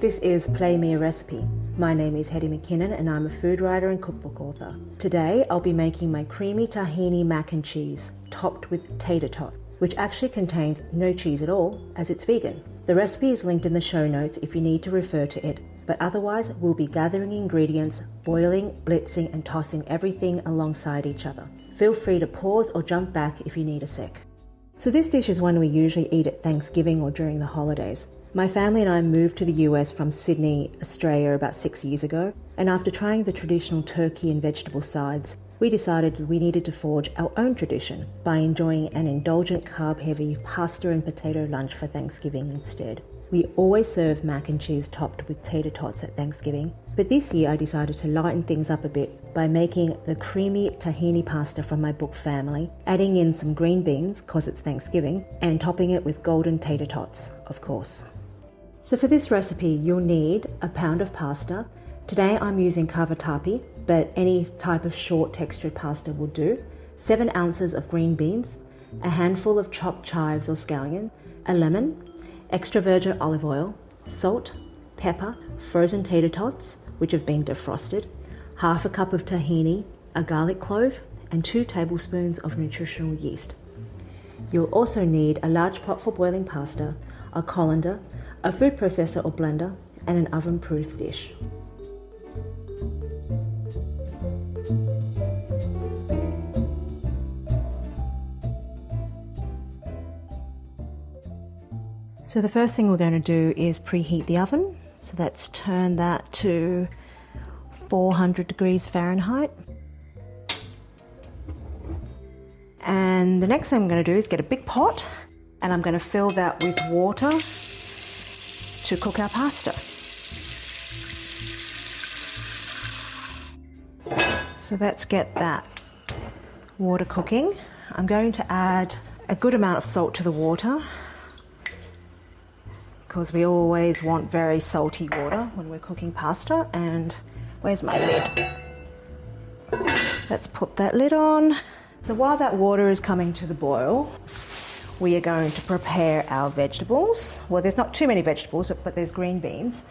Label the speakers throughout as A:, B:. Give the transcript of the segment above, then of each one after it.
A: This is Play Me a Recipe. My name is Hetty McKinnon and I'm a food writer and cookbook author. Today I'll be making my creamy tahini mac and cheese topped with tater tot, which actually contains no cheese at all as it's vegan. The recipe is linked in the show notes if you need to refer to it, but otherwise we'll be gathering ingredients, boiling, blitzing and tossing everything alongside each other. Feel free to pause or jump back if you need a sec. So this dish is one we usually eat at Thanksgiving or during the holidays. My family and I moved to the US from Sydney, Australia about six years ago, and after trying the traditional turkey and vegetable sides, we decided we needed to forge our own tradition by enjoying an indulgent carb heavy pasta and potato lunch for Thanksgiving instead. We always serve mac and cheese topped with tater tots at Thanksgiving, but this year I decided to lighten things up a bit by making the creamy tahini pasta from my book family, adding in some green beans because it's Thanksgiving, and topping it with golden tater tots, of course. So for this recipe, you'll need a pound of pasta. Today I'm using cavatappi, but any type of short textured pasta will do. Seven ounces of green beans, a handful of chopped chives or scallion, a lemon, extra virgin olive oil, salt, pepper, frozen tater tots, which have been defrosted, half a cup of tahini, a garlic clove, and two tablespoons of nutritional yeast. You'll also need a large pot for boiling pasta, a colander, a food processor or blender, and an oven proof dish. So, the first thing we're going to do is preheat the oven. So, let's turn that to 400 degrees Fahrenheit. And the next thing I'm going to do is get a big pot and I'm going to fill that with water to cook our pasta. So let's get that water cooking. I'm going to add a good amount of salt to the water because we always want very salty water when we're cooking pasta. And where's my lid? Let's put that lid on. So while that water is coming to the boil, we are going to prepare our vegetables. Well, there's not too many vegetables, but there's green beans.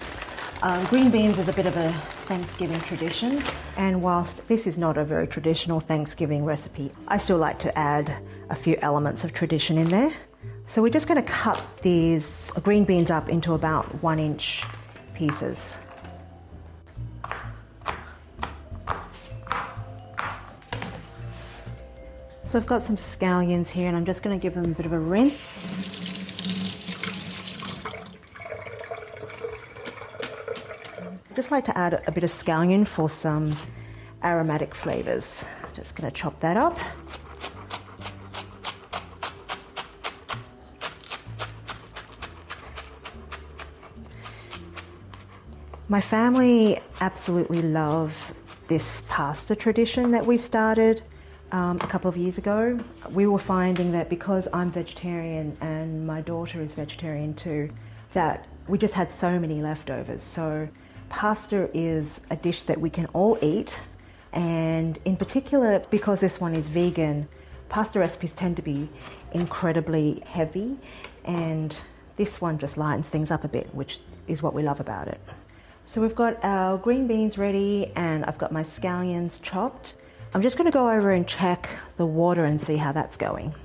A: Um, green beans is a bit of a Thanksgiving tradition, and whilst this is not a very traditional Thanksgiving recipe, I still like to add a few elements of tradition in there. So we're just going to cut these green beans up into about one inch pieces. So I've got some scallions here and I'm just going to give them a bit of a rinse. I just like to add a bit of scallion for some aromatic flavors. Just going to chop that up. My family absolutely love this pasta tradition that we started um, a couple of years ago, we were finding that because I'm vegetarian and my daughter is vegetarian too, that we just had so many leftovers. So, pasta is a dish that we can all eat, and in particular, because this one is vegan, pasta recipes tend to be incredibly heavy, and this one just lightens things up a bit, which is what we love about it. So, we've got our green beans ready, and I've got my scallions chopped. I'm just going to go over and check the water and see how that's going.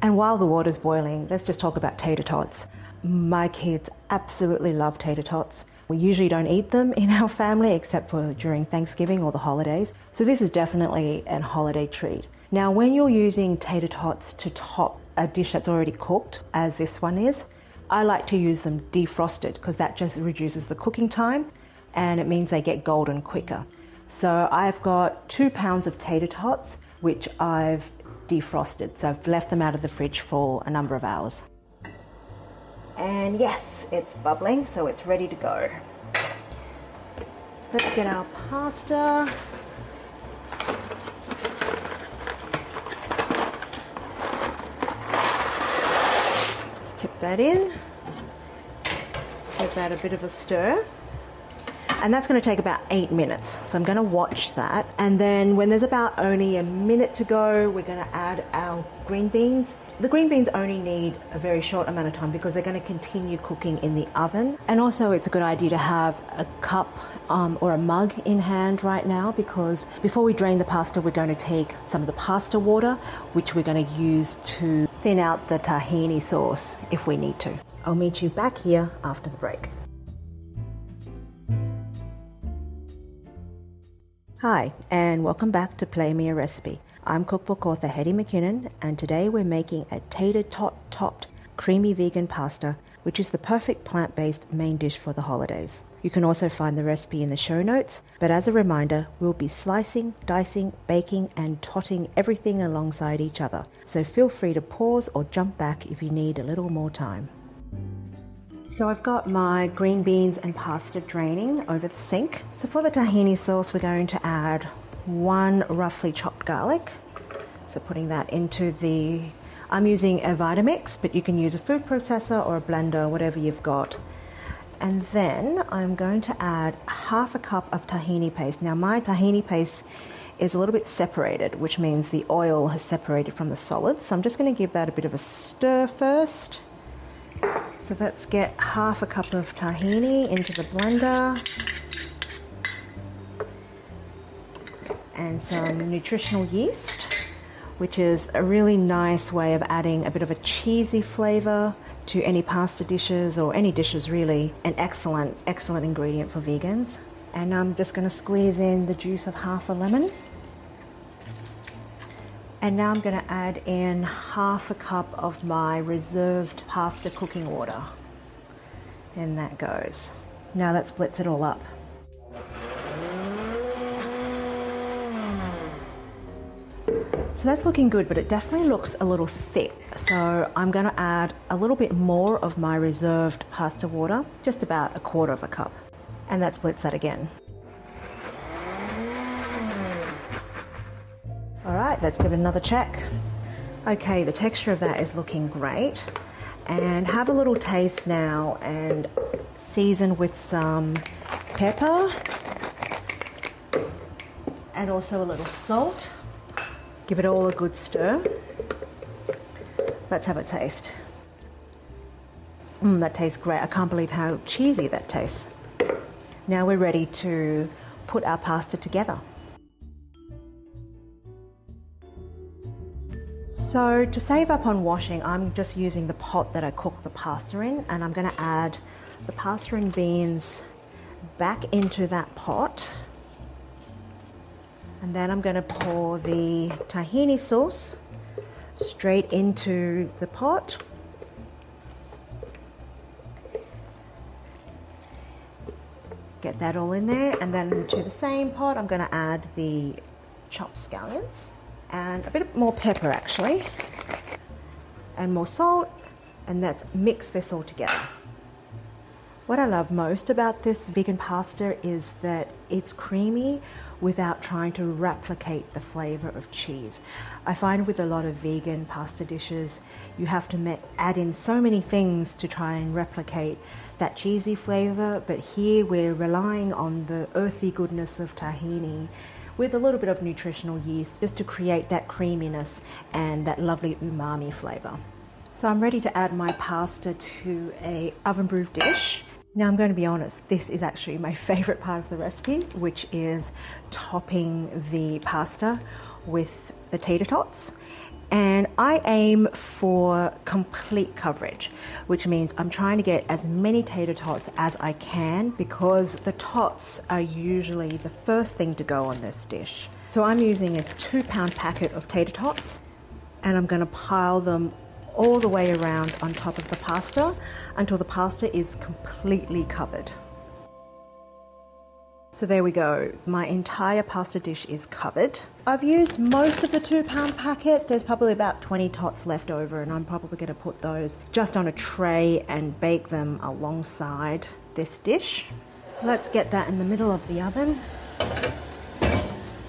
A: And while the water's boiling, let's just talk about tater tots. My kids absolutely love tater tots. We usually don't eat them in our family except for during Thanksgiving or the holidays. So this is definitely an holiday treat. Now, when you're using tater tots to top a dish that's already cooked, as this one is, I like to use them defrosted because that just reduces the cooking time and it means they get golden quicker. So I've got two pounds of tater tots, which I've defrosted. So I've left them out of the fridge for a number of hours. And yes, it's bubbling, so it's ready to go. So let's get our pasta. That in. Give that a bit of a stir and that's going to take about eight minutes. So I'm going to watch that, and then when there's about only a minute to go, we're going to add our green beans. The green beans only need a very short amount of time because they're going to continue cooking in the oven. And also, it's a good idea to have a cup um, or a mug in hand right now because before we drain the pasta, we're going to take some of the pasta water, which we're going to use to thin out the tahini sauce if we need to. I'll meet you back here after the break. Hi, and welcome back to Play Me a Recipe. I'm cookbook author Hetty McKinnon, and today we're making a tater tot topped creamy vegan pasta, which is the perfect plant based main dish for the holidays. You can also find the recipe in the show notes, but as a reminder, we'll be slicing, dicing, baking, and totting everything alongside each other, so feel free to pause or jump back if you need a little more time. So I've got my green beans and pasta draining over the sink. So for the tahini sauce, we're going to add one roughly chopped garlic. So putting that into the, I'm using a Vitamix, but you can use a food processor or a blender, whatever you've got. And then I'm going to add half a cup of tahini paste. Now my tahini paste is a little bit separated, which means the oil has separated from the solids. So I'm just going to give that a bit of a stir first. So let's get half a cup of tahini into the blender and some nutritional yeast, which is a really nice way of adding a bit of a cheesy flavor to any pasta dishes or any dishes really. An excellent, excellent ingredient for vegans. And I'm just going to squeeze in the juice of half a lemon. And now I'm going to add in half a cup of my reserved pasta cooking water. And that goes. Now that splits it all up. So that's looking good, but it definitely looks a little thick. So I'm going to add a little bit more of my reserved pasta water, just about a quarter of a cup. And that splits that again. Right, let's give it another check. Okay, the texture of that is looking great. And have a little taste now and season with some pepper and also a little salt. Give it all a good stir. Let's have a taste. Mmm, that tastes great. I can't believe how cheesy that tastes. Now we're ready to put our pasta together. So to save up on washing, I'm just using the pot that I cook the pasta in and I'm going to add the pasta and beans back into that pot. And then I'm going to pour the tahini sauce straight into the pot. Get that all in there and then to the same pot I'm going to add the chopped scallions and a bit more pepper actually, and more salt, and let's mix this all together. What I love most about this vegan pasta is that it's creamy without trying to replicate the flavor of cheese. I find with a lot of vegan pasta dishes, you have to add in so many things to try and replicate that cheesy flavor, but here we're relying on the earthy goodness of tahini with a little bit of nutritional yeast just to create that creaminess and that lovely umami flavor. So I'm ready to add my pasta to a oven proof dish. Now I'm going to be honest, this is actually my favorite part of the recipe, which is topping the pasta with the tater tots. And I aim for complete coverage, which means I'm trying to get as many tater tots as I can because the tots are usually the first thing to go on this dish. So I'm using a two pound packet of tater tots and I'm going to pile them all the way around on top of the pasta until the pasta is completely covered. So there we go. My entire pasta dish is covered. I've used most of the two pound packet. There's probably about 20 tots left over, and I'm probably to put those just on a tray and bake them alongside this dish. So let's get that in the middle of the oven.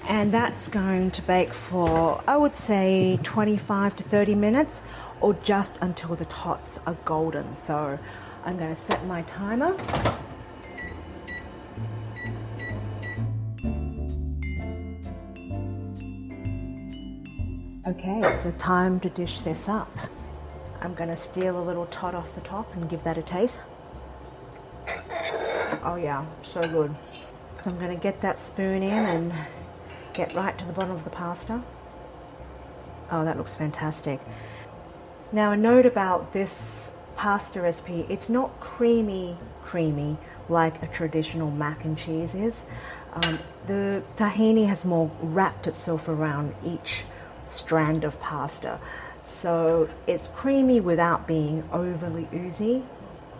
A: And that's going to bake for, I would say, 25 to 30 minutes or just until the tots are golden. So I'm to set my timer. Okay, so time to dish this up. I'm going to steal a little tot off the top and give that a taste. Oh yeah, so good. So I'm going to get that spoon in and get right to the bottom of the pasta. Oh, that looks fantastic. Now, a note about this pasta recipe it's not creamy, creamy like a traditional mac and cheese is. Um, the tahini has more wrapped itself around each strand of pasta. So it's creamy without being overly oozy.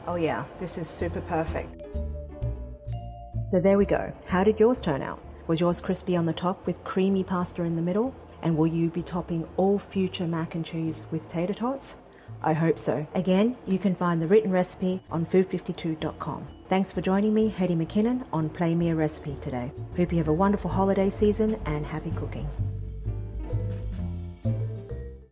A: Oh yeah, this is super perfect. So there we go. How did yours turn out? Was yours crispy on the top with creamy pasta in the middle? And will you be topping all future mac and cheese with tater tots? I hope so. Again, you can find the written recipe on food52.com. Thanks for joining me, Hetty McKinnon, on Play Me a Recipe today. Hope you have a wonderful holiday season and happy cooking.